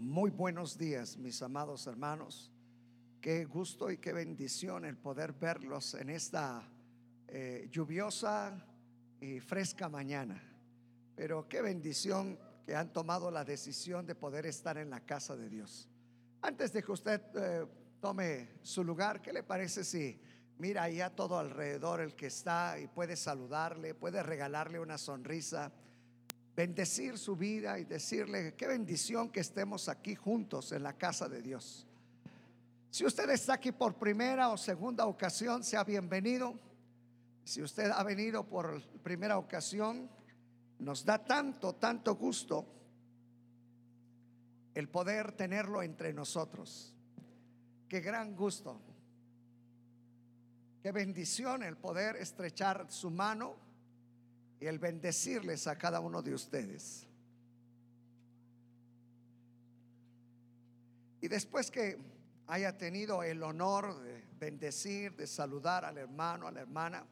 Muy buenos días, mis amados hermanos. Qué gusto y qué bendición el poder verlos en esta eh, lluviosa y fresca mañana. Pero qué bendición que han tomado la decisión de poder estar en la casa de Dios. Antes de que usted eh, tome su lugar, ¿qué le parece si mira ahí a todo alrededor el que está y puede saludarle, puede regalarle una sonrisa? Bendecir su vida y decirle qué bendición que estemos aquí juntos en la casa de Dios. Si usted está aquí por primera o segunda ocasión, sea bienvenido. Si usted ha venido por primera ocasión, nos da tanto, tanto gusto el poder tenerlo entre nosotros. Qué gran gusto. Qué bendición el poder estrechar su mano y el bendecirles a cada uno de ustedes. Y después que haya tenido el honor de bendecir, de saludar al hermano, a la hermana,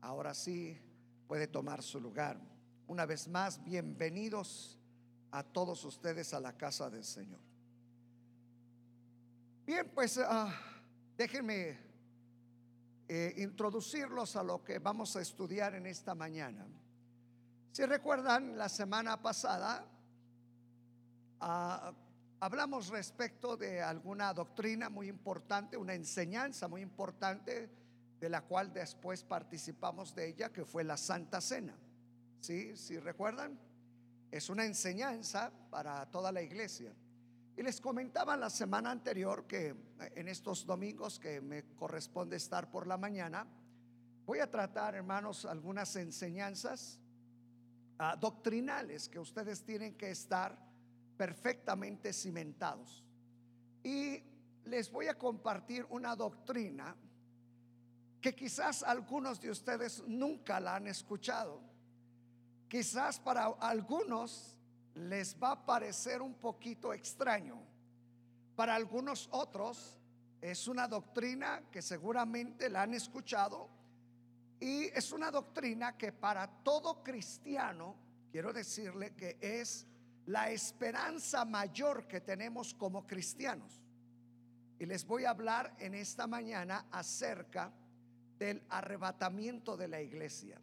ahora sí puede tomar su lugar. Una vez más, bienvenidos a todos ustedes a la casa del Señor. Bien, pues ah, déjenme eh, introducirlos a lo que vamos a estudiar en esta mañana. Si recuerdan, la semana pasada ah, hablamos respecto de alguna doctrina muy importante, una enseñanza muy importante de la cual después participamos de ella, que fue la Santa Cena. ¿Sí? Si recuerdan? Es una enseñanza para toda la iglesia. Y les comentaba la semana anterior que eh, en estos domingos que me corresponde estar por la mañana, voy a tratar, hermanos, algunas enseñanzas ah, doctrinales que ustedes tienen que estar perfectamente cimentados. Y les voy a compartir una doctrina que quizás algunos de ustedes nunca la han escuchado. Quizás para algunos les va a parecer un poquito extraño. Para algunos otros es una doctrina que seguramente la han escuchado y es una doctrina que para todo cristiano, quiero decirle que es la esperanza mayor que tenemos como cristianos. Y les voy a hablar en esta mañana acerca del arrebatamiento de la iglesia.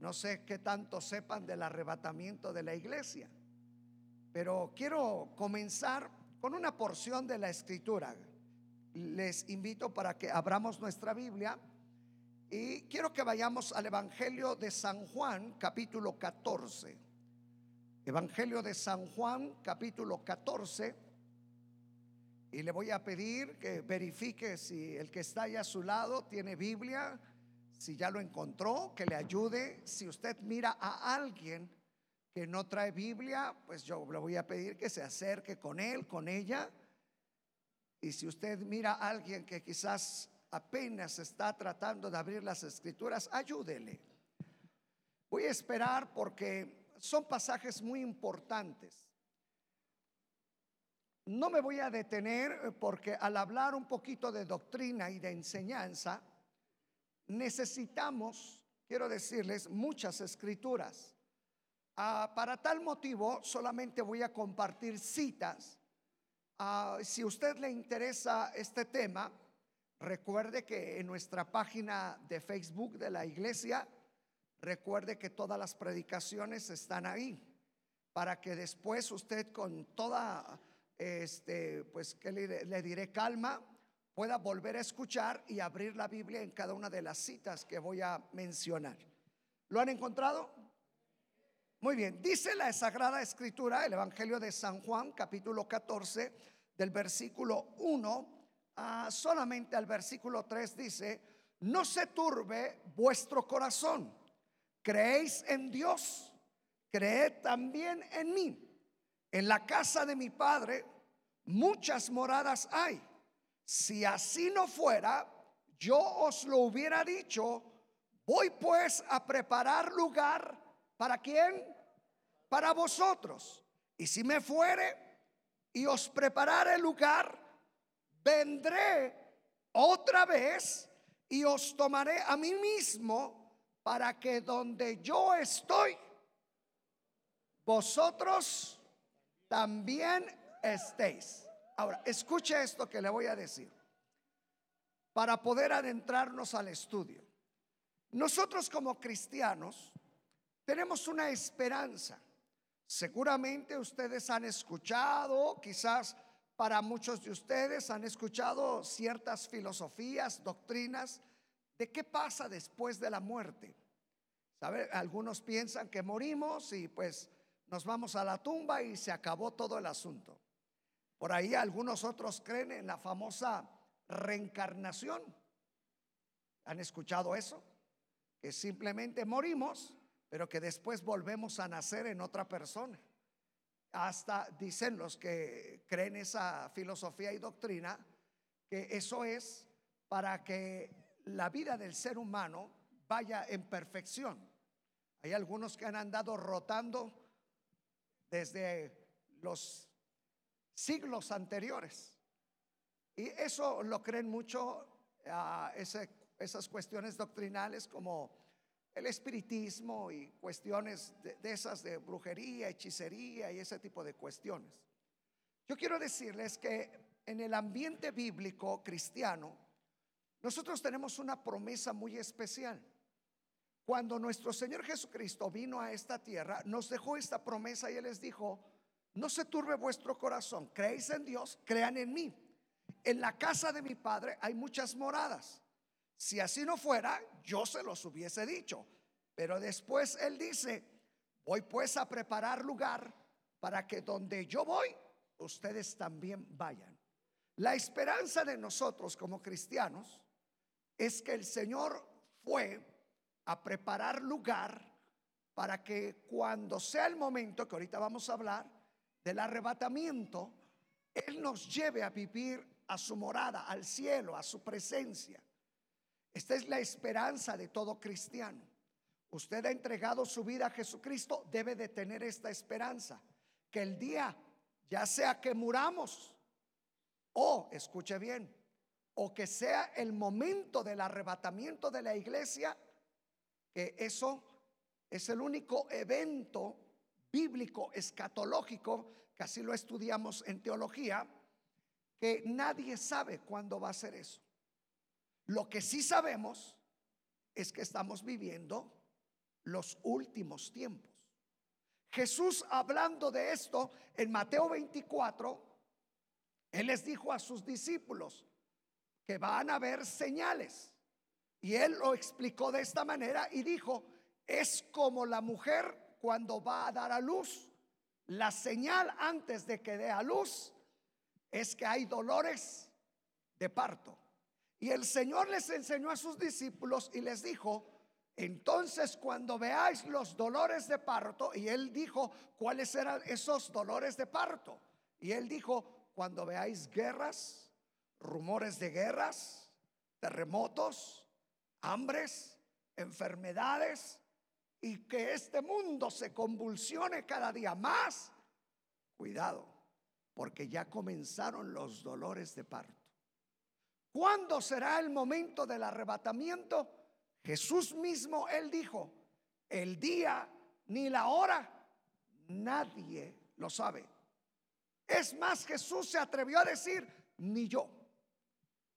No sé qué tanto sepan del arrebatamiento de la iglesia, pero quiero comenzar con una porción de la escritura. Les invito para que abramos nuestra Biblia y quiero que vayamos al Evangelio de San Juan, capítulo 14. Evangelio de San Juan, capítulo 14. Y le voy a pedir que verifique si el que está ahí a su lado tiene Biblia si ya lo encontró, que le ayude. Si usted mira a alguien que no trae Biblia, pues yo le voy a pedir que se acerque con él, con ella. Y si usted mira a alguien que quizás apenas está tratando de abrir las escrituras, ayúdele. Voy a esperar porque son pasajes muy importantes. No me voy a detener porque al hablar un poquito de doctrina y de enseñanza, necesitamos, quiero decirles, muchas escrituras. Ah, para tal motivo, solamente voy a compartir citas. Ah, si usted le interesa este tema, recuerde que en nuestra página de Facebook de la iglesia, recuerde que todas las predicaciones están ahí, para que después usted con toda, este, pues que le diré calma, pueda volver a escuchar y abrir la Biblia en cada una de las citas que voy a mencionar. ¿Lo han encontrado? Muy bien, dice la Sagrada Escritura, el Evangelio de San Juan, capítulo 14, del versículo 1 a solamente al versículo 3 dice, no se turbe vuestro corazón, creéis en Dios, creed también en mí. En la casa de mi Padre muchas moradas hay si así no fuera, yo os lo hubiera dicho, voy pues a preparar lugar para quién? Para vosotros. Y si me fuere y os preparare lugar, vendré otra vez y os tomaré a mí mismo para que donde yo estoy, vosotros también estéis. Ahora, escuche esto que le voy a decir para poder adentrarnos al estudio. Nosotros como cristianos tenemos una esperanza. Seguramente ustedes han escuchado, quizás para muchos de ustedes han escuchado ciertas filosofías, doctrinas de qué pasa después de la muerte. Algunos piensan que morimos y pues nos vamos a la tumba y se acabó todo el asunto. Por ahí algunos otros creen en la famosa reencarnación. ¿Han escuchado eso? Que simplemente morimos, pero que después volvemos a nacer en otra persona. Hasta dicen los que creen esa filosofía y doctrina que eso es para que la vida del ser humano vaya en perfección. Hay algunos que han andado rotando desde los siglos anteriores. Y eso lo creen mucho a esas cuestiones doctrinales como el espiritismo y cuestiones de, de, esas de brujería, hechicería y ese tipo de cuestiones. Yo quiero decirles que en el ambiente bíblico cristiano, nosotros tenemos una promesa muy especial. Cuando nuestro Señor Jesucristo vino a esta tierra, nos dejó esta promesa y Él les dijo, no se turbe vuestro corazón, creéis en Dios, crean en mí. En la casa de mi Padre hay muchas moradas. Si así no fuera, yo se los hubiese dicho. Pero después Él dice, voy pues a preparar lugar para que donde yo voy, ustedes también vayan. La esperanza de nosotros como cristianos es que el Señor fue a preparar lugar para que cuando sea el momento, que ahorita vamos a hablar, del arrebatamiento, Él nos lleve a vivir a su morada, al cielo, a su presencia. Esta es la esperanza de todo cristiano. Usted ha entregado su vida a Jesucristo, debe de tener esta esperanza, que el día, ya sea que muramos, o, escuche bien, o que sea el momento del arrebatamiento de la iglesia, que eso es el único evento bíblico, escatológico, que así lo estudiamos en teología, que nadie sabe cuándo va a ser eso. Lo que sí sabemos es que estamos viviendo los últimos tiempos. Jesús hablando de esto en Mateo 24, Él les dijo a sus discípulos que van a haber señales. Y él lo explicó de esta manera y dijo, es como la mujer cuando va a dar a luz. La señal antes de que dé a luz es que hay dolores de parto. Y el Señor les enseñó a sus discípulos y les dijo, entonces cuando veáis los dolores de parto, y él dijo, ¿cuáles eran esos dolores de parto? Y él dijo, cuando veáis guerras, rumores de guerras, terremotos, hambres, enfermedades y que este mundo se convulsione cada día más, cuidado, porque ya comenzaron los dolores de parto. ¿Cuándo será el momento del arrebatamiento? Jesús mismo, él dijo, el día ni la hora, nadie lo sabe. Es más, Jesús se atrevió a decir, ni yo.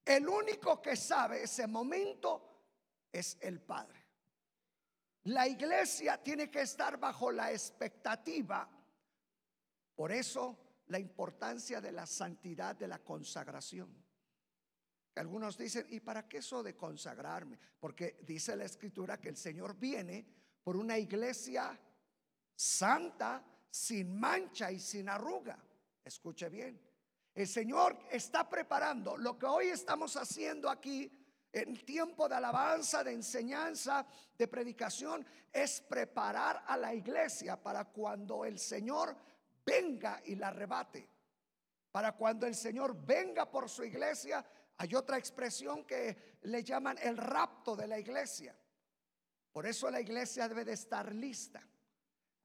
El único que sabe ese momento es el Padre. La iglesia tiene que estar bajo la expectativa. Por eso la importancia de la santidad de la consagración. Algunos dicen, ¿y para qué eso de consagrarme? Porque dice la escritura que el Señor viene por una iglesia santa, sin mancha y sin arruga. Escuche bien. El Señor está preparando lo que hoy estamos haciendo aquí en tiempo de alabanza, de enseñanza, de predicación, es preparar a la iglesia para cuando el Señor venga y la arrebate. Para cuando el Señor venga por su iglesia, hay otra expresión que le llaman el rapto de la iglesia. Por eso la iglesia debe de estar lista.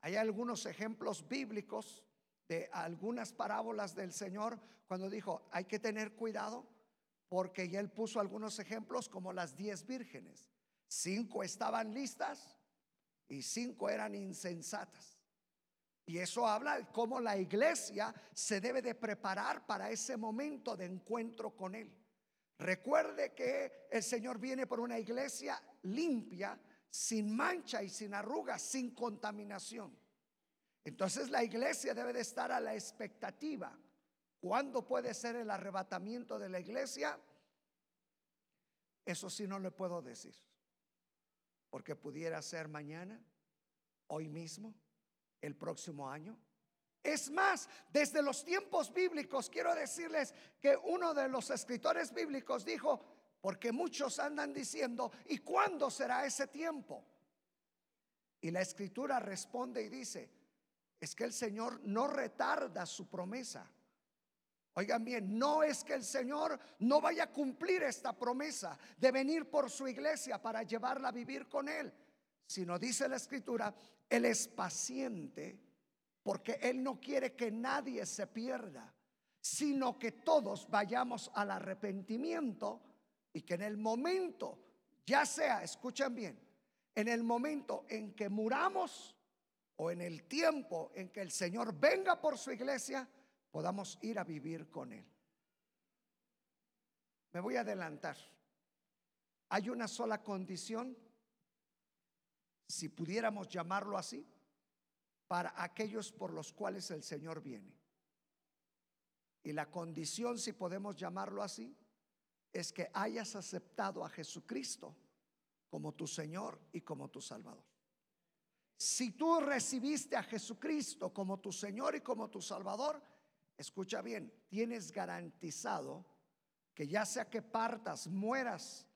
Hay algunos ejemplos bíblicos de algunas parábolas del Señor cuando dijo, hay que tener cuidado porque ya él puso algunos ejemplos como las diez vírgenes. Cinco estaban listas y cinco eran insensatas. Y eso habla de cómo la iglesia se debe de preparar para ese momento de encuentro con Él. Recuerde que el Señor viene por una iglesia limpia, sin mancha y sin arrugas, sin contaminación. Entonces la iglesia debe de estar a la expectativa. ¿Cuándo puede ser el arrebatamiento de la iglesia? Eso sí no le puedo decir. Porque pudiera ser mañana, hoy mismo, el próximo año. Es más, desde los tiempos bíblicos, quiero decirles que uno de los escritores bíblicos dijo, porque muchos andan diciendo, ¿y cuándo será ese tiempo? Y la escritura responde y dice, es que el Señor no retarda su promesa. Oigan bien, no es que el Señor no vaya a cumplir esta promesa de venir por su iglesia para llevarla a vivir con Él, sino dice la escritura, Él es paciente porque Él no quiere que nadie se pierda, sino que todos vayamos al arrepentimiento y que en el momento, ya sea, escuchen bien, en el momento en que muramos o en el tiempo en que el Señor venga por su iglesia, podamos ir a vivir con Él. Me voy a adelantar. Hay una sola condición, si pudiéramos llamarlo así, para aquellos por los cuales el Señor viene. Y la condición, si podemos llamarlo así, es que hayas aceptado a Jesucristo como tu Señor y como tu Salvador. Si tú recibiste a Jesucristo como tu Señor y como tu Salvador, escucha bien, tienes garantizado que ya sea que partas, mueras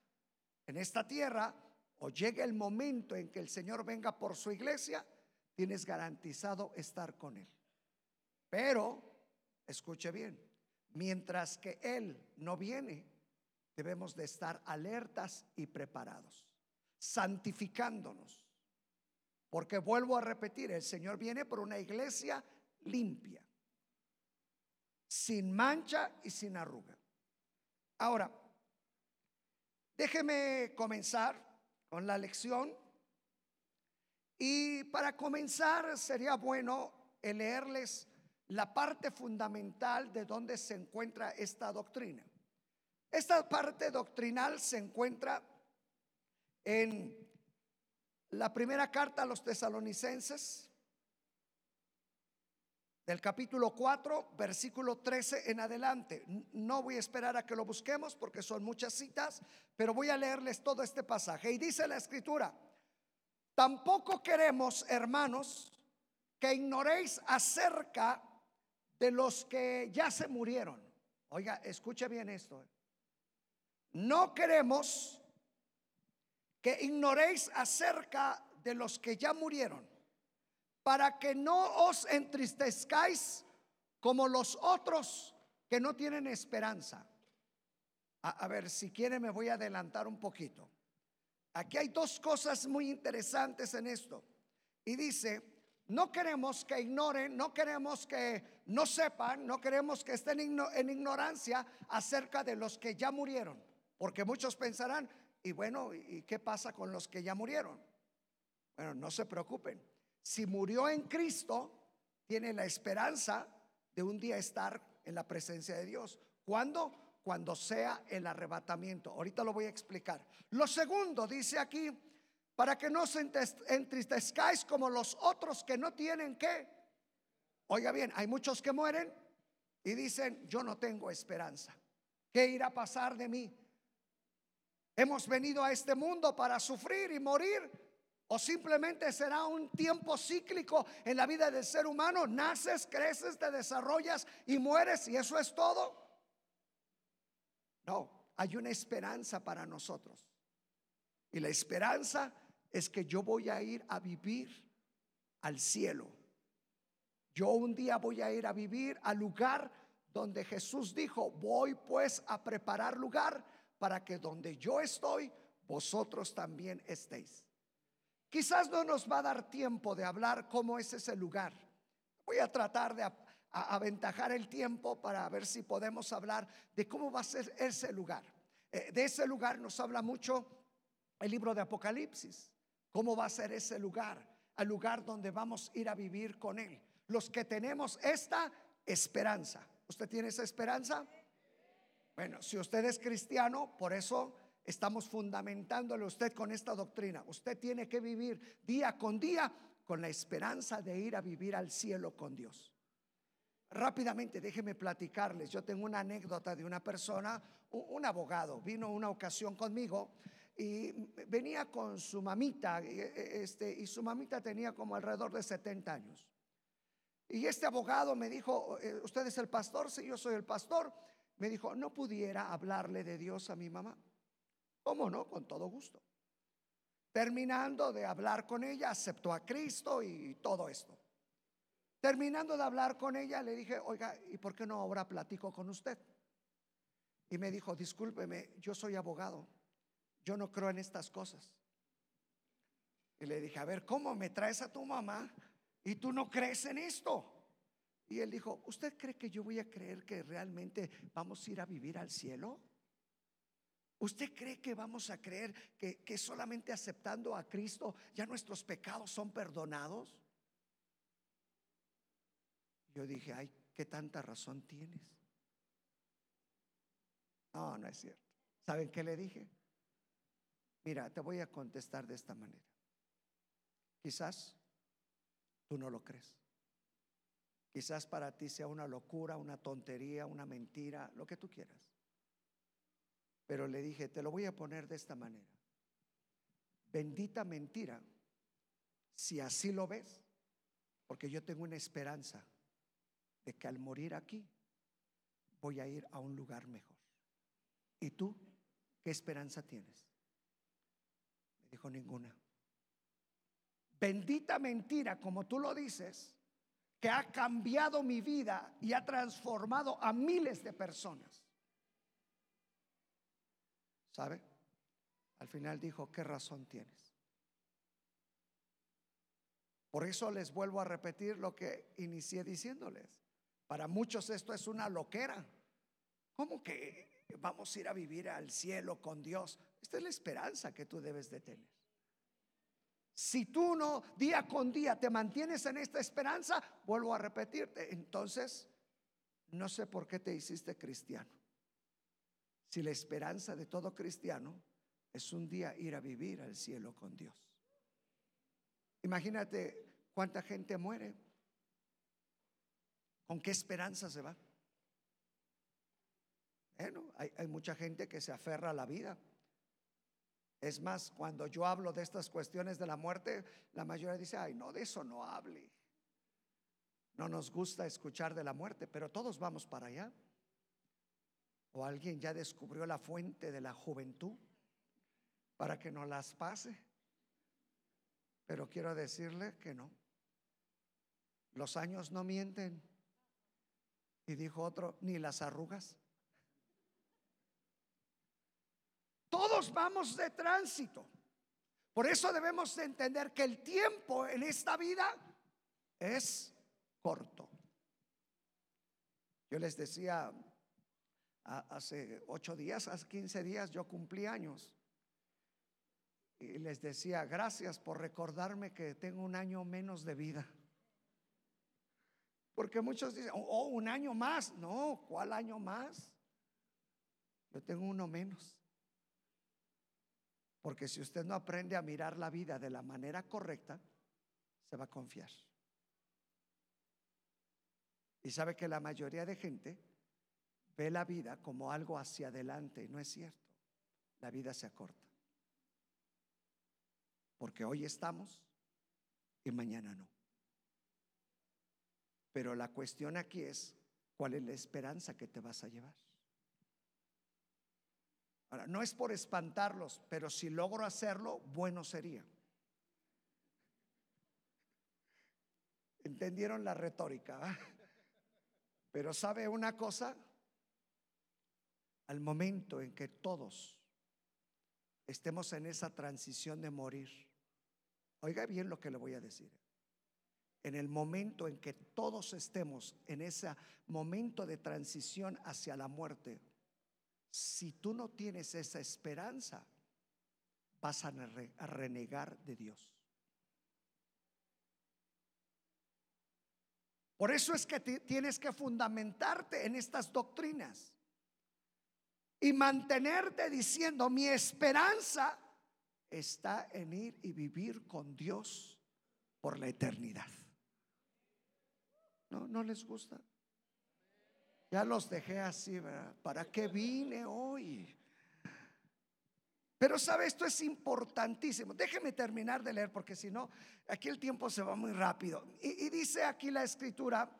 en esta tierra o llegue el momento en que el Señor venga por su iglesia, tienes garantizado estar con Él. Pero, escuche bien, mientras que Él no viene, debemos de estar alertas y preparados, santificándonos. Porque vuelvo a repetir, el Señor viene por una iglesia limpia, sin mancha y sin arruga. Ahora, déjeme comenzar con la lección. Y para comenzar sería bueno leerles la parte fundamental de donde se encuentra esta doctrina. Esta parte doctrinal se encuentra en la primera carta a los tesalonicenses, del capítulo 4, versículo 13 en adelante. No voy a esperar a que lo busquemos porque son muchas citas, pero voy a leerles todo este pasaje. Y dice la escritura, tampoco queremos, hermanos, que ignoréis acerca de los que ya se murieron. Oiga, escuche bien esto. ¿eh? No queremos que ignoréis acerca de los que ya murieron, para que no os entristezcáis como los otros que no tienen esperanza. A, ver, si quiere me voy a adelantar un poquito. Aquí hay dos cosas muy interesantes en esto. Y dice, no queremos que ignoren, no queremos que no sepan, no queremos que estén en ignorancia acerca de los que ya murieron. Porque muchos pensarán, y bueno, ¿y qué pasa con los que ya murieron? Bueno, no se preocupen. Si murió en Cristo, tiene la esperanza de un día estar en la presencia de Dios. ¿Cuándo? Cuando sea el arrebatamiento. Ahorita lo voy a explicar. Lo segundo, dice aquí, para que no se entristezcáis como los otros que no tienen que. Oiga bien, hay muchos que mueren y dicen, yo no tengo esperanza. ¿Qué irá a pasar de mí? Hemos venido a este mundo para sufrir y morir. O simplemente será un tiempo cíclico en la vida del ser humano. Naces, creces, te desarrollas y mueres y eso es todo. No, hay una esperanza para nosotros. Y la esperanza es que yo voy a ir a vivir al cielo. Yo un día voy a ir a vivir al lugar donde Jesús dijo, voy pues a preparar lugar para que donde yo estoy, vosotros también estéis. Quizás no nos va a dar tiempo de hablar cómo es ese lugar. Voy a tratar de aventajar el tiempo para ver si podemos hablar de cómo va a ser ese lugar. Eh, de ese lugar nos habla mucho el libro de Apocalipsis. ¿Cómo va a ser ese lugar? Al lugar donde vamos a ir a vivir con Él. los que tenemos esta esperanza. ¿Usted tiene esa esperanza? Bueno, si usted es cristiano, por eso estamos fundamentándole a usted con esta doctrina. Usted tiene que vivir día con día con la esperanza de ir a vivir al cielo con Dios. Rápidamente, déjeme platicarles. Yo tengo una anécdota de una persona, un abogado, vino una ocasión conmigo y venía con su mamita, e, este, y su mamita tenía como alrededor de 70 años. Y este abogado me dijo, eh, ¿usted es el pastor? Sí, yo soy el pastor. Me dijo, ¿no pudiera hablarle de Dios a mi mamá? ¿Cómo no? Con todo gusto. Terminando de hablar con ella, aceptó a Cristo y todo esto. Terminando de hablar con ella, le dije, oiga, ¿y por qué no ahora platico con usted? Y me dijo, discúlpeme, yo soy abogado, yo no creo en estas cosas. Y le dije, a ver, ¿cómo me traes a tu mamá y tú no crees en esto? Y él dijo, ¿usted cree que yo voy a creer que realmente vamos a ir a vivir al cielo? ¿Usted cree que vamos a creer que, que solamente aceptando a Cristo ya nuestros pecados son perdonados? Yo dije, ay, ¿qué tanta razón tienes? No, no es cierto. ¿Saben qué le dije? Mira, te voy a contestar de esta manera. Quizás tú no lo crees. Quizás para ti sea una locura, una tontería, una mentira, lo que tú quieras. Pero le dije, te lo voy a poner de esta manera. Bendita mentira, si así lo ves, porque yo tengo una esperanza de que al morir aquí voy a ir a un lugar mejor. ¿Y tú qué esperanza tienes? Me dijo ninguna. Bendita mentira, como tú lo dices, que ha cambiado mi vida y ha transformado a miles de personas. ¿Sabe? Al final dijo, ¿qué razón tienes? Por eso les vuelvo a repetir lo que inicié diciéndoles. Para muchos esto es una loquera. ¿Cómo que vamos a ir a vivir al cielo con Dios? Esta es la esperanza que tú debes de tener. Si tú no día con día te mantienes en esta esperanza, vuelvo a repetirte, entonces no sé por qué te hiciste cristiano. Si la esperanza de todo cristiano es un día ir a vivir al cielo con Dios. Imagínate cuánta gente muere ¿Con qué esperanza se va? Bueno, hay, mucha gente que se aferra a la vida. Es más, cuando yo hablo de estas cuestiones de la muerte, la mayoría dice, ay, no, de eso no hable. No nos gusta escuchar de la muerte, pero todos vamos para allá. O alguien ya descubrió la fuente de la juventud para que nos las pase. Pero quiero decirle que no. Los años no mienten. Y dijo otro, ni las arrugas. Todos vamos de tránsito. Por eso debemos entender que el tiempo en esta vida es corto. Yo les decía hace ocho días, hace quince días, yo cumplí años. Y les decía, gracias por recordarme que tengo un año menos de vida. Porque muchos dicen, oh, oh, un año más. No, ¿cuál año más? Yo tengo uno menos. Porque si usted no aprende a mirar la vida de la manera correcta, se va a confiar. Y sabe que la mayoría de gente ve la vida como algo hacia adelante y no es cierto. La vida se acorta. Porque hoy estamos y mañana no. Pero la cuestión aquí es, ¿cuál es la esperanza que te vas a llevar? Ahora, no es por espantarlos, pero si logro hacerlo, bueno sería. ¿Entendieron la retórica? Ah? Pero sabe una cosa, al momento en que todos estemos en esa transición de morir, oiga bien lo que le voy a decir en el momento en que todos estemos en ese momento de transición hacia la muerte, si tú no tienes esa esperanza, vas a renegar de Dios. Por eso es que tienes que fundamentarte en estas doctrinas y mantenerte diciendo, mi esperanza está en ir y vivir con Dios por la eternidad. ¿No, no les gusta? Ya los dejé así, ¿verdad? ¿Para qué vine hoy? Pero sabe, esto es importantísimo. Déjeme terminar de leer porque si no, aquí el tiempo se va muy rápido. Y, dice aquí la escritura,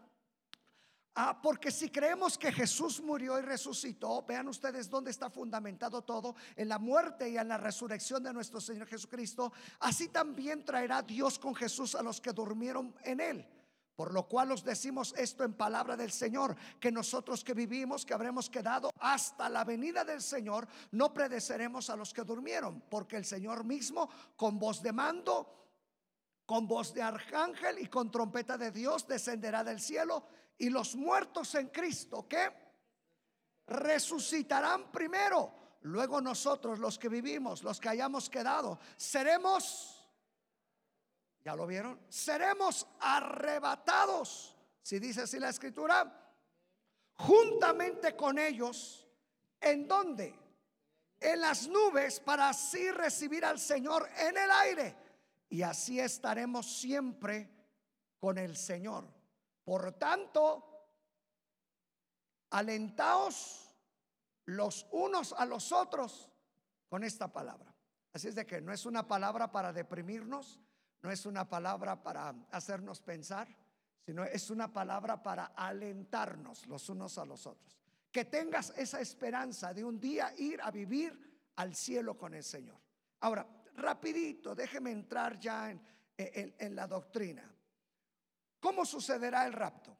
ah, porque si creemos que Jesús murió y resucitó, vean ustedes dónde está fundamentado todo, en la muerte y en la resurrección de nuestro Señor Jesucristo, así también traerá Dios con Jesús a los que durmieron en él. Por lo cual os decimos esto en palabra del Señor, que nosotros que vivimos, que habremos quedado hasta la venida del Señor, no predeceremos a los que durmieron, porque el Señor mismo, con voz de mando, con voz de arcángel y con trompeta de Dios, descenderá del cielo, y los muertos en Cristo, que resucitarán primero. Luego nosotros, los que vivimos, los que hayamos quedado, seremos ¿Ya lo vieron? Seremos arrebatados, si dice así la escritura, juntamente con ellos. ¿En dónde? En las nubes para así recibir al Señor en el aire. Y así estaremos siempre con el Señor. Por tanto, alentaos los unos a los otros con esta palabra. Así es de que no es una palabra para deprimirnos, no es una palabra para hacernos pensar, sino es una palabra para alentarnos los unos a los otros. Que tengas esa esperanza de un día ir a vivir al cielo con el Señor. Ahora, rapidito, déjeme entrar ya en, en la doctrina. ¿Cómo sucederá el rapto?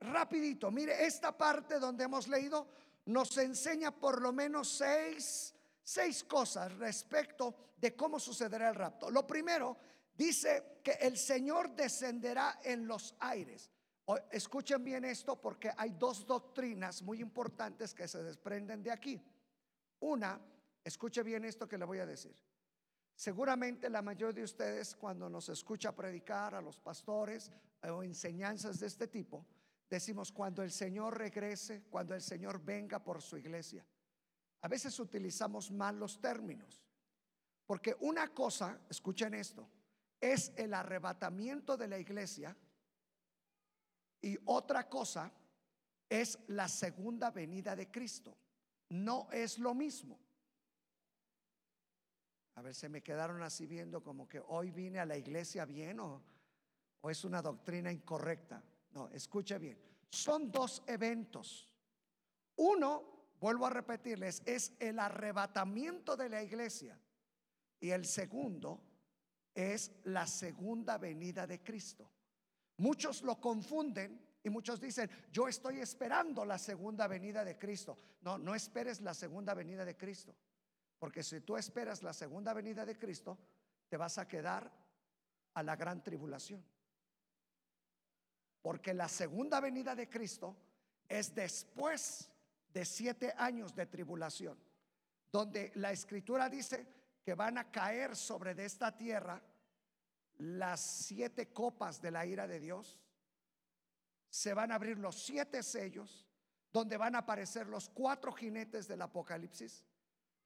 Rapidito, mire, esta parte donde hemos leído nos enseña por lo menos seis, seis cosas respecto de cómo sucederá el rapto. Lo primero Dice que el Señor descenderá en los aires. escuchen bien esto porque hay dos doctrinas muy importantes que se desprenden de aquí. Una, escuche bien esto que le voy a decir. Seguramente la mayoría de ustedes cuando nos escucha predicar a los pastores o enseñanzas de este tipo, decimos cuando el Señor regrese, cuando el Señor venga por su iglesia. A veces utilizamos mal los términos. Porque una cosa, escuchen esto, es el arrebatamiento de la iglesia y otra cosa es la segunda venida de Cristo. No es lo mismo. A ver, se me quedaron así viendo como que hoy vine a la iglesia bien o, o es una doctrina incorrecta. No, escuche bien. Son dos eventos. Uno, vuelvo a repetirles, es el arrebatamiento de la iglesia. Y el segundo es la segunda venida de Cristo. Muchos lo confunden y muchos dicen, yo estoy esperando la segunda venida de Cristo. No, no esperes la segunda venida de Cristo. Porque si tú esperas la segunda venida de Cristo, te vas a quedar a la gran tribulación. Porque la segunda venida de Cristo es después de siete años de tribulación, donde la escritura dice que van a caer sobre esta tierra las siete copas de la ira de Dios. Se van a abrir los siete sellos, donde van a aparecer los cuatro jinetes del Apocalipsis,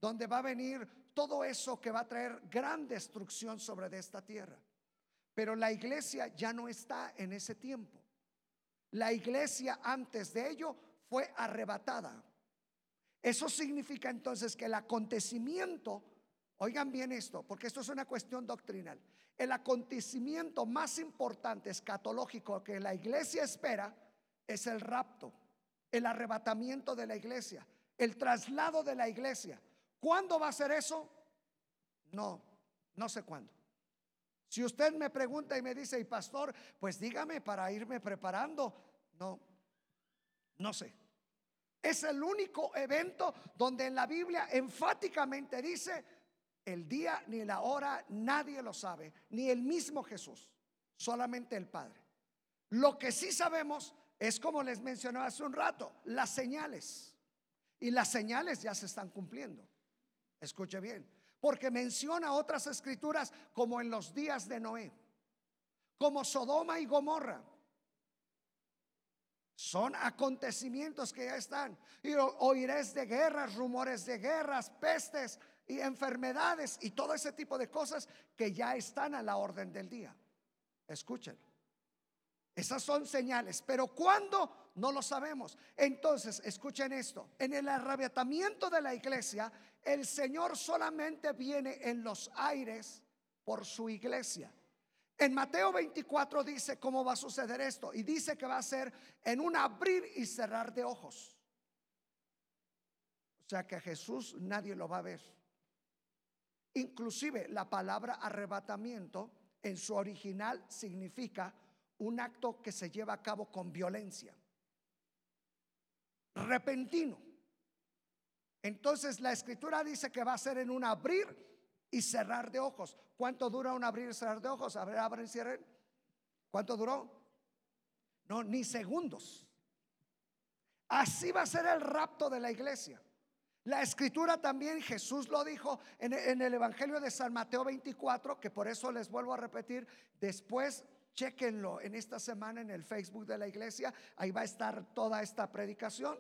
donde va a venir todo eso que va a traer gran destrucción sobre esta tierra. Pero la iglesia ya no está en ese tiempo. La iglesia antes de ello fue arrebatada. Eso significa entonces que el acontecimiento Oigan bien esto, porque esto es una cuestión doctrinal. El acontecimiento más importante escatológico que la iglesia espera es el rapto, el arrebatamiento de la iglesia, el traslado de la iglesia. ¿Cuándo va a ser eso? No, no sé cuándo. Si usted me pregunta y me dice, y pastor, pues dígame para irme preparando. No, no sé. Es el único evento donde en la Biblia enfáticamente dice, el día ni la hora nadie lo sabe, ni el mismo Jesús, solamente el Padre. Lo que sí sabemos es como les mencionaba hace un rato, las señales. Y las señales ya se están cumpliendo. Escuche bien, porque menciona otras escrituras como en los días de Noé, como Sodoma y Gomorra. Son acontecimientos que ya están. Y oiréis de guerras, rumores de guerras, pestes y enfermedades y todo ese tipo de cosas que ya están a la orden del día. Escuchen. Esas son señales, pero ¿cuándo? No lo sabemos. Entonces, escuchen esto. En el arrebatamiento de la iglesia, el Señor solamente viene en los aires por su iglesia. En Mateo 24 dice cómo va a suceder esto y dice que va a ser en un abrir y cerrar de ojos. O sea que Jesús nadie lo va a ver. Inclusive la palabra arrebatamiento en su original significa un acto que se lleva a cabo con violencia. Repentino. Entonces la escritura dice que va a ser en un abrir y cerrar de ojos. ¿Cuánto dura un abrir y cerrar de ojos? A ver, abren y cierren. ¿Cuánto duró? No, ni segundos. Así va a ser el rapto de la iglesia. La escritura también, Jesús lo dijo en, en, el Evangelio de San Mateo 24, que por eso les vuelvo a repetir, después chequenlo en esta semana en el Facebook de la iglesia, ahí va a estar toda esta predicación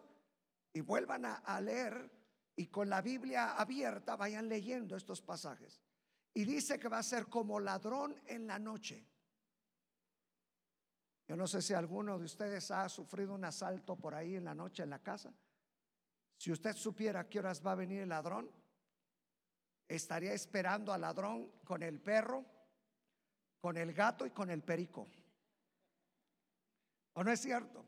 y vuelvan a, leer y con la Biblia abierta vayan leyendo estos pasajes. Y dice que va a ser como ladrón en la noche. Yo no sé si alguno de ustedes ha sufrido un asalto por ahí en la noche en la casa. Si usted supiera a qué horas va a venir el ladrón, estaría esperando al ladrón con el perro, con el gato y con el perico. ¿O no es cierto?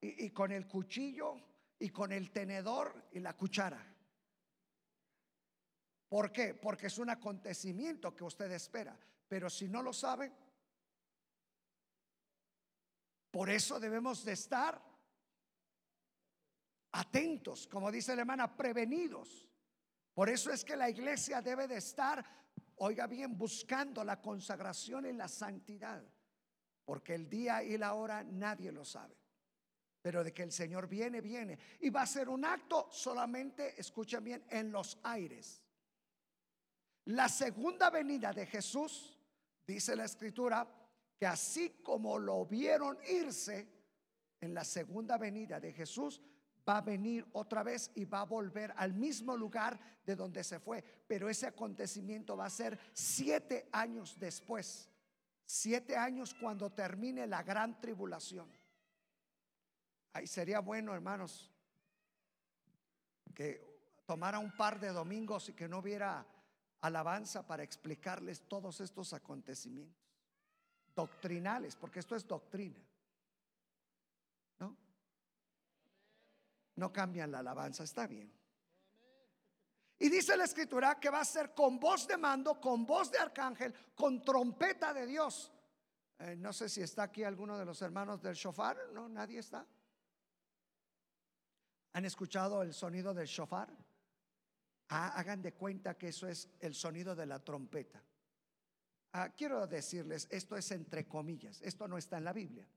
Y, con el cuchillo y con el tenedor y la cuchara. ¿Por qué? Porque es un acontecimiento que usted espera. Pero si no lo sabe, por eso debemos de estar atentos, como dice la hermana, prevenidos. Por eso es que la iglesia debe de estar, oiga bien, buscando la consagración y la santidad. Porque el día y la hora nadie lo sabe pero de que el Señor viene, viene. Y va a ser un acto solamente, escuchen bien, en los aires. La segunda venida de Jesús, dice la escritura, que así como lo vieron irse, en la segunda venida de Jesús va a venir otra vez y va a volver al mismo lugar de donde se fue. Pero ese acontecimiento va a ser siete años después. Siete años cuando termine la gran tribulación. Ahí sería bueno, hermanos, que tomara un par de domingos y que no hubiera alabanza para explicarles todos estos acontecimientos doctrinales, porque esto es doctrina. ¿No? No cambian la alabanza, está bien. Y dice la escritura que va a ser con voz de mando, con voz de arcángel, con trompeta de Dios. Eh, no sé si está aquí alguno de los hermanos del shofar, no, nadie está. ¿Han escuchado el sonido del shofar? Ah, hagan de cuenta que eso es el sonido de la trompeta. Ah, quiero decirles, esto es entre comillas, esto no está en la Biblia.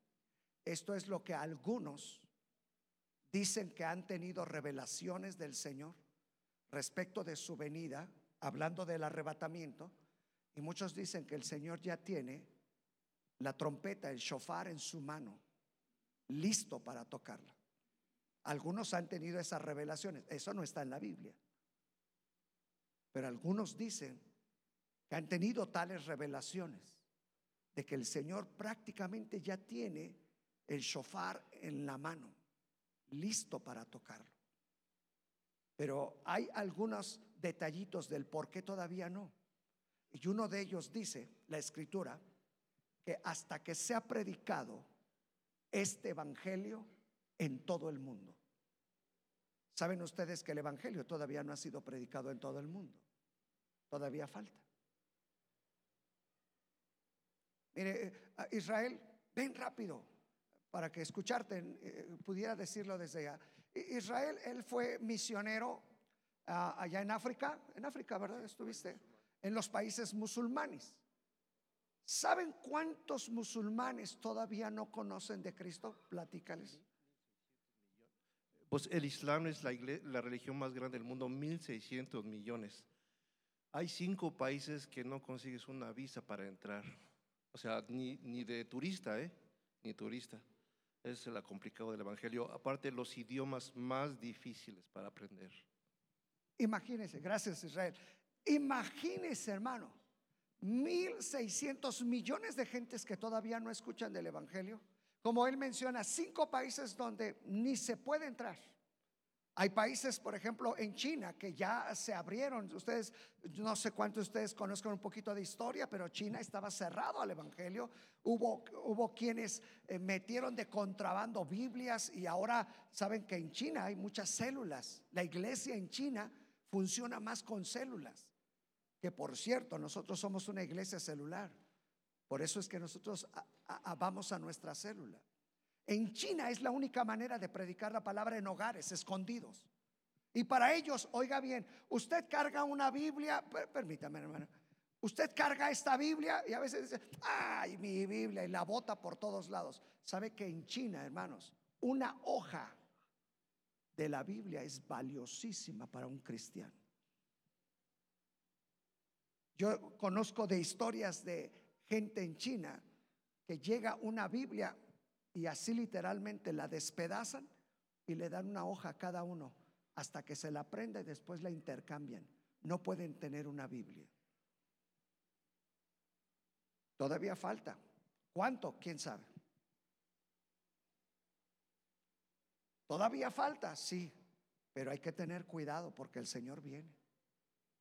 Esto es lo que algunos dicen que han tenido revelaciones del Señor respecto de su venida, hablando del arrebatamiento, y muchos dicen que el Señor ya tiene la trompeta, el shofar en su mano, listo para tocarla. Algunos han tenido esas revelaciones. Eso no está en la Biblia. Pero algunos dicen que han tenido tales revelaciones de que el Señor prácticamente ya tiene el shofar en la mano, listo para tocarlo. Pero hay algunos detallitos del por qué todavía no. Y uno de ellos dice, la escritura, que hasta que sea predicado este evangelio, en todo el mundo. Saben ustedes que el Evangelio todavía no ha sido predicado en todo el mundo. Todavía falta. Mire, eh, Israel, ven rápido para que escucharte, eh, pudiera decirlo desde allá. Israel, él fue misionero ah, allá en África, en África, ¿verdad? Estuviste, en los países musulmanes. ¿Saben cuántos musulmanes todavía no conocen de Cristo? Platícales. Pues el Islam es la, religión más grande del mundo, 1.600 millones. Hay cinco países que no consigues una visa para entrar. O sea, ni, ni de turista, ¿eh? Ni turista. Es la complicado del Evangelio. Aparte, los idiomas más difíciles para aprender. Imagínense, gracias Israel. Imagínense, hermano, 1.600 millones de gentes que todavía no escuchan del Evangelio. Como él menciona, cinco países donde ni se puede entrar. Hay países, por ejemplo, en China que ya se abrieron. Ustedes, no sé cuántos de ustedes conozcan un poquito de historia, pero China estaba cerrado al Evangelio. Hubo, hubo quienes eh, metieron de contrabando Biblias y ahora saben que en China hay muchas células. La iglesia en China funciona más con células. Que por cierto, nosotros somos una iglesia celular. Por eso es que nosotros vamos a nuestra célula. En China es la única manera de predicar la palabra en hogares, escondidos. Y para ellos, oiga bien, usted carga una Biblia, permítame hermano, usted carga esta Biblia y a veces dice, ay, mi Biblia, y la bota por todos lados. ¿Sabe que en China, hermanos, una hoja de la Biblia es valiosísima para un cristiano? Yo conozco de historias de gente en China que llega una Biblia y así literalmente la despedazan y le dan una hoja a cada uno hasta que se la prende y después la intercambian. No pueden tener una Biblia. Todavía falta. ¿Cuánto? ¿Quién sabe? Todavía falta, sí, pero hay que tener cuidado porque el Señor viene.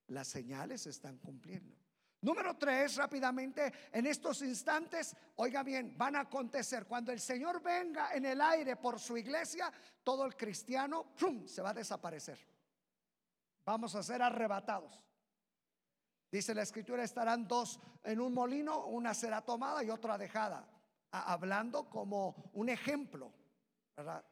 Las señales se están cumpliendo. Número tres, rápidamente, en estos instantes, oiga bien, van a acontecer cuando el Señor venga en el aire por su iglesia, todo el cristiano se va a desaparecer. Vamos a ser arrebatados. Dice la escritura, estarán dos en un molino, una será tomada y otra dejada, hablando como un ejemplo, ¿verdad?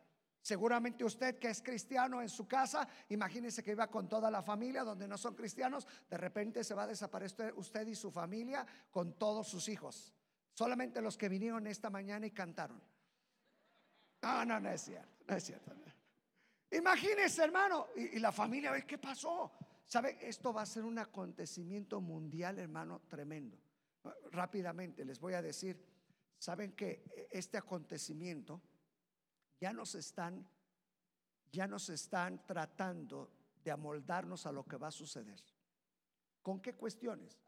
Seguramente usted que es cristiano en su casa, imagínese que iba con toda la familia donde no son cristianos, de repente se va a desaparecer usted y su familia con todos sus hijos. Solamente los que vinieron esta mañana y cantaron. No, no, no es cierto, no es cierto. Imagínese, hermano, y, la familia, ¿qué pasó? ¿Sabe? Esto va a ser un acontecimiento mundial, hermano, tremendo. Rápidamente les voy a decir, ¿saben que este acontecimiento ya nos están, ya nos están tratando de amoldarnos a lo que va a suceder. ¿Con qué cuestiones?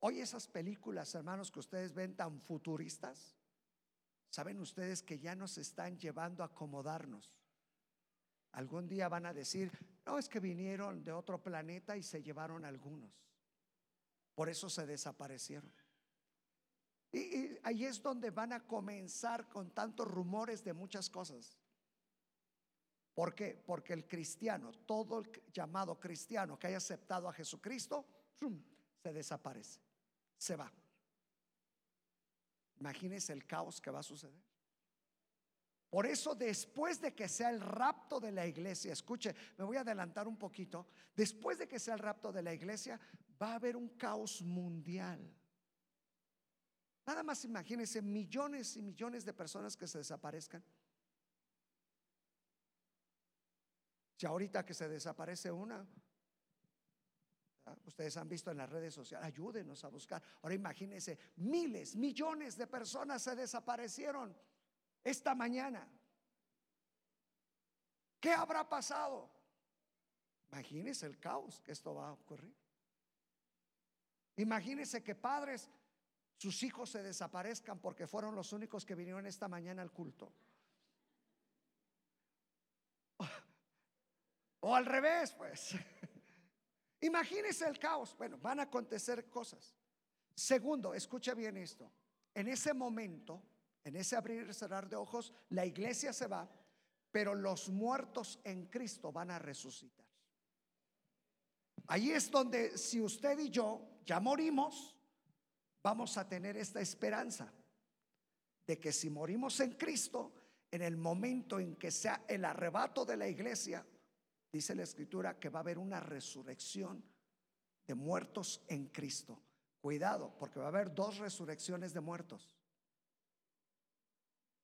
Hoy esas películas, hermanos, que ustedes ven tan futuristas, saben ustedes que ya nos están llevando a acomodarnos. Algún día van a decir, no, es que vinieron de otro planeta y se llevaron algunos. Por eso se desaparecieron. Y, ahí es donde van a comenzar con tantos rumores de muchas cosas. ¿Por qué? Porque el cristiano, todo el llamado cristiano que haya aceptado a Jesucristo, se desaparece, se va. Imagínense el caos que va a suceder. Por eso después de que sea el rapto de la iglesia, escuche, me voy a adelantar un poquito, después de que sea el rapto de la iglesia, va a haber un caos mundial. Nada más imagínense millones y millones de personas que se desaparezcan. Si ahorita que se desaparece una, ustedes han visto en las redes sociales, ayúdenos a buscar. Ahora imagínense, miles, millones de personas se desaparecieron esta mañana. ¿Qué habrá pasado? Imagínense el caos que esto va a ocurrir. Imagínense que padres sus hijos se desaparezcan porque fueron los únicos que vinieron esta mañana al culto. O al revés, pues. Imagínese el caos. Bueno, van a acontecer cosas. Segundo, escucha bien esto. En ese momento, en ese abrir y cerrar de ojos, la iglesia se va, pero los muertos en Cristo van a resucitar. Ahí es donde si usted y yo ya morimos, vamos a tener esta esperanza de que si morimos en Cristo, en el momento en que sea el arrebato de la iglesia, dice la escritura que va a haber una resurrección de muertos en Cristo. Cuidado, porque va a haber dos resurrecciones de muertos.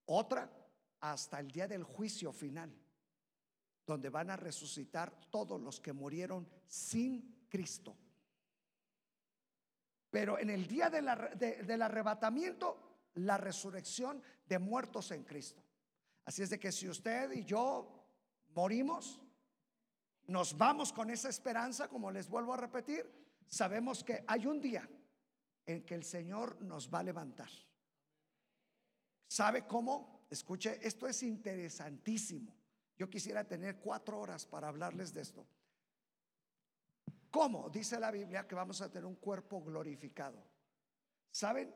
Otra hasta el día del juicio final, donde van a resucitar todos los que murieron sin Cristo. Pero en el día del arrebatamiento, la resurrección de muertos en Cristo. Así es de que si usted y yo morimos, nos vamos con esa esperanza, como les vuelvo a repetir, sabemos que hay un día en que el Señor nos va a levantar. ¿Sabe cómo? Escuche, esto es interesantísimo. Yo quisiera tener cuatro horas para hablarles de esto. ¿Cómo? Dice la Biblia que vamos a tener un cuerpo glorificado. ¿Saben?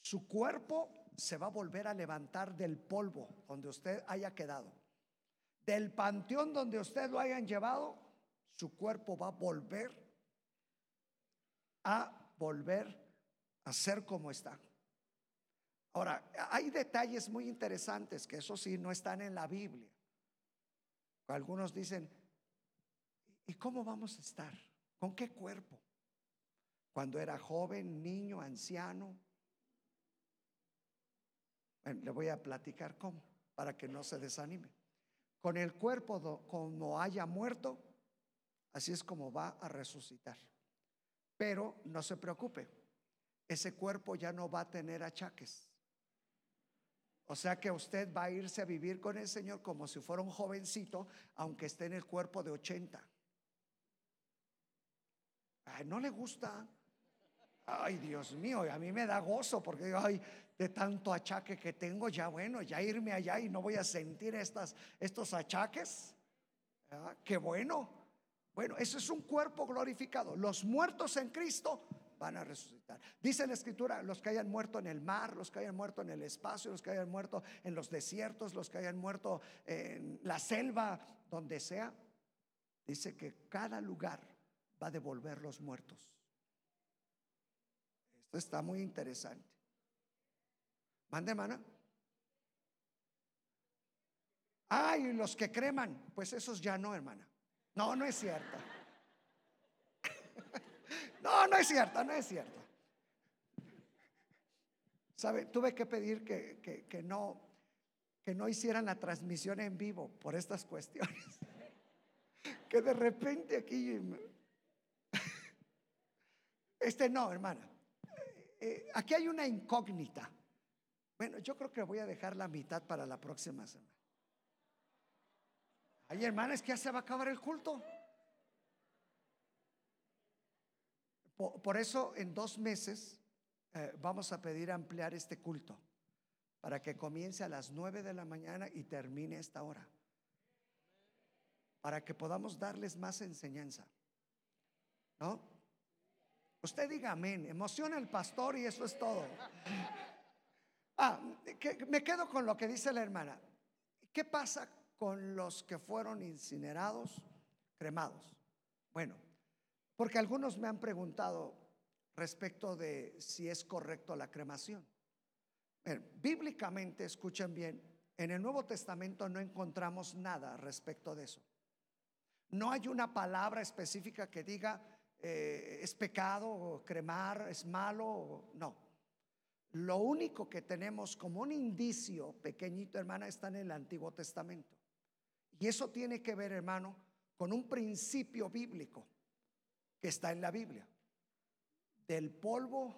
Su cuerpo se va a volver a levantar del polvo donde usted haya quedado. Del panteón donde usted lo hayan llevado, su cuerpo va a volver a volver a ser como está. Ahora, hay detalles muy interesantes que eso sí no están en la Biblia. Algunos dicen, ¿y cómo vamos a estar? ¿Con qué cuerpo? Cuando era joven, niño, anciano. Le voy a platicar cómo, para que no se desanime. Con el cuerpo como haya muerto, así es como va a resucitar. Pero no se preocupe, ese cuerpo ya no va a tener achaques. O sea que usted va a irse a vivir con el Señor como si fuera un jovencito, aunque esté en el cuerpo de 80. No le gusta. Ay, Dios mío, a mí me da gozo porque ay, de tanto achaque que tengo, ya bueno, ya irme allá y no voy a sentir estas, estos achaques. Ah, qué bueno. Bueno, eso es un cuerpo glorificado. Los muertos en Cristo van a resucitar. Dice la escritura, los que hayan muerto en el mar, los que hayan muerto en el espacio, los que hayan muerto en los desiertos, los que hayan muerto en la selva, donde sea, dice que cada lugar va a devolver los muertos. Esto está muy interesante. Mande, mana. Ay, los que creman, pues esos ya no, hermana. No, no es cierto. No, no es cierto, no es cierto. ¿Sabe? Tuve que pedir que, que, no, que no hicieran la transmisión en vivo por estas cuestiones. Que de repente aquí... Este no, hermana. Eh, aquí hay una incógnita. Bueno, yo creo que voy a dejar la mitad para la próxima semana. Ay, hermana, es que ya se va a acabar el culto. Por, eso en dos meses eh, vamos a pedir ampliar este culto para que comience a las nueve de la mañana y termine esta hora. Para que podamos darles más enseñanza. ¿No? Usted diga amén, emociona al pastor y eso es todo. Ah, me quedo con lo que dice la hermana. ¿Qué pasa con los que fueron incinerados, cremados? Bueno, porque algunos me han preguntado respecto de si es correcto la cremación. bíblicamente, escuchen bien, en el Nuevo Testamento no encontramos nada respecto de eso. No hay una palabra específica que diga eh, es pecado cremar, es malo, no. Lo único que tenemos como un indicio pequeñito, hermana, está en el Antiguo Testamento. Y eso tiene que ver, hermano, con un principio bíblico que está en la Biblia. Del polvo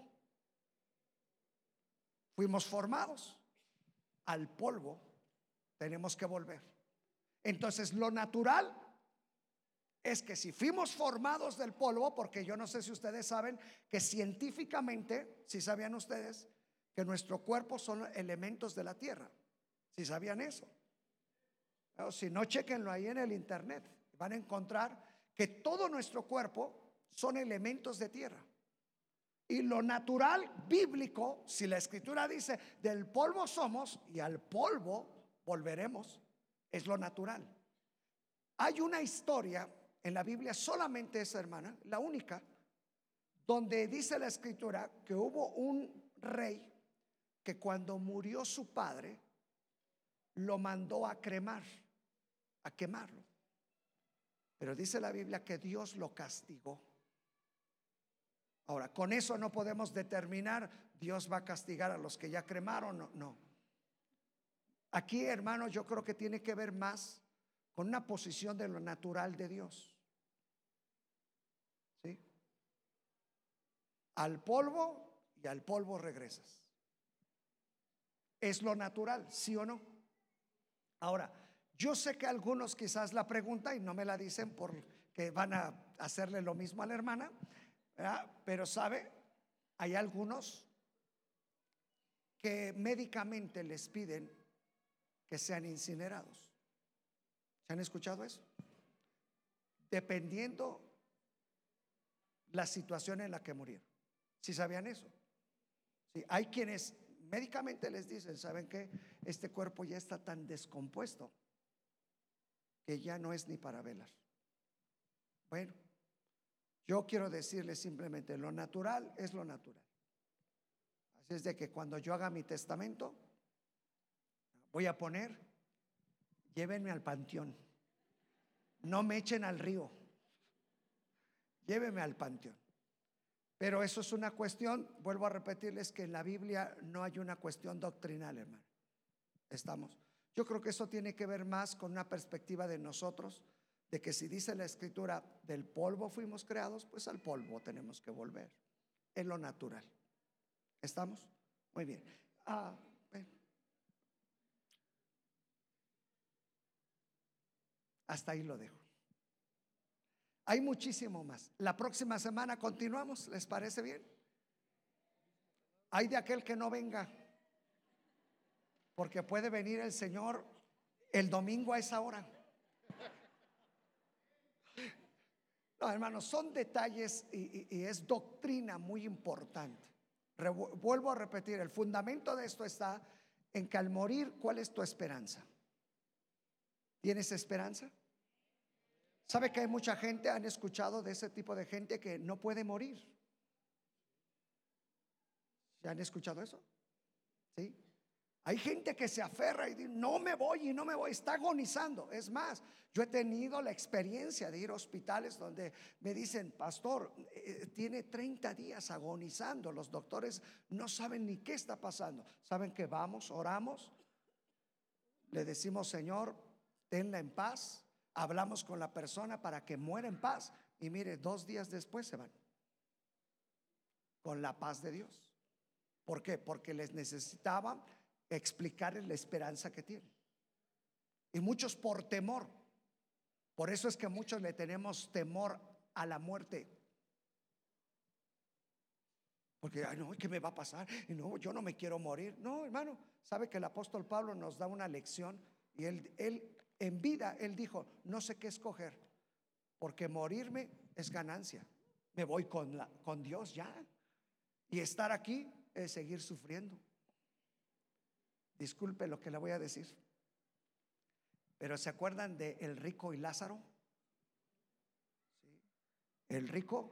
fuimos formados, al polvo tenemos que volver. Entonces lo natural es que si fuimos formados del polvo, porque yo no sé si ustedes saben que científicamente, si sabían ustedes, que nuestro cuerpo son elementos de la tierra, si sabían eso. O si no, chequenlo ahí en el internet, van a encontrar que todo nuestro cuerpo son elementos de tierra. Y lo natural bíblico, si la escritura dice, del polvo somos y al polvo volveremos, es lo natural. Hay una historia en la Biblia, solamente esa hermana, la única, donde dice la escritura que hubo un rey que cuando murió su padre, lo mandó a cremar, a quemarlo. Pero dice la Biblia que Dios lo castigó. Ahora, con eso no podemos determinar, Dios va a castigar a los que ya cremaron, no, no. Aquí, hermano, yo creo que tiene que ver más con una posición de lo natural de Dios. ¿Sí? Al polvo y al polvo regresas. Es lo natural, ¿sí o no? Ahora, yo sé que algunos quizás la pregunta y no me la dicen porque van a hacerle lo mismo a la hermana, pero sabe, hay algunos que médicamente les piden que sean incinerados. ¿Se han escuchado eso? Dependiendo la situación en la que murieron. Si sabían eso? Sí, hay quienes médicamente les dicen, ¿saben que Este cuerpo ya está tan descompuesto que ya no es ni para velar. Bueno, yo quiero decirles simplemente, lo natural es lo natural. Así es de que cuando yo haga mi testamento, voy a poner, llévenme al panteón, no me echen al río, llévenme al panteón. Pero eso es una cuestión, vuelvo a repetirles que en la Biblia no hay una cuestión doctrinal, hermano. Estamos. Yo creo que eso tiene que ver más con una perspectiva de nosotros, de que si dice la escritura, del polvo fuimos creados, pues al polvo tenemos que volver. Es lo natural. ¿Estamos? Muy bien. Ah, Hasta ahí lo dejo. Hay muchísimo más. La próxima semana continuamos, ¿les parece bien? Hay de aquel que no venga, porque puede venir el Señor el domingo a esa hora. No, hermanos, son detalles y, es doctrina muy importante. Vuelvo a repetir, el fundamento de esto está en que al morir, ¿cuál es tu esperanza? ¿Tienes esperanza? ¿Sabe que hay mucha gente, han escuchado de ese tipo de gente que no puede morir? ¿Ya han escuchado eso? ¿Sí? Hay gente que se aferra y dice, no me voy y no me voy, está agonizando. Es más, yo he tenido la experiencia de ir a hospitales donde me dicen, pastor, eh, tiene 30 días agonizando, los doctores no saben ni qué está pasando. Saben que vamos, oramos, le decimos, Señor, tenla en paz, hablamos con la persona para que muera en paz y mire, dos días después se van con la paz de Dios. ¿Por qué? Porque les necesitaba explicarles la esperanza que tienen. Y muchos por temor. Por eso es que muchos le tenemos temor a la muerte. Porque, ay, no, ¿qué me va a pasar? Y no, yo no me quiero morir. No, hermano, sabe que el apóstol Pablo nos da una lección y él en vida, él dijo, no sé qué escoger, porque morirme es ganancia. Me voy con, la, con Dios ya. Y estar aquí es seguir sufriendo. Disculpe lo que le voy a decir. Pero ¿se acuerdan de el rico y Lázaro? El rico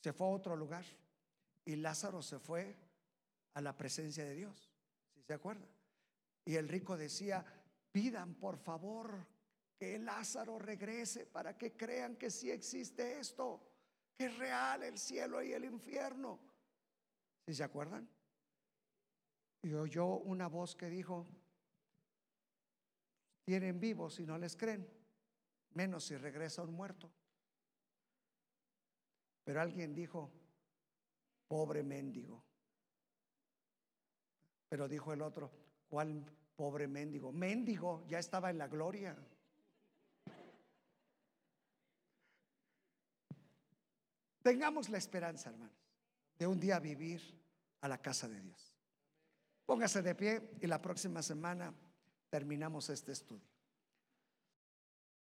se fue a otro lugar y Lázaro se fue a la presencia de Dios. ¿Sí se acuerdan? Y el rico decía, pidan por favor que Lázaro regrese para que crean que sí existe esto, que es real el cielo y el infierno. ¿Sí se acuerdan? Y oyó una voz que dijo, tienen vivos y no les creen, menos si regresa un muerto. Pero alguien dijo, pobre mendigo. Pero dijo el otro, ¿Cuál pobre mendigo? Mendigo ya estaba en la gloria. Tengamos la esperanza, hermanos, de un día vivir a la casa de Dios. Póngase de pie y la próxima semana terminamos este estudio.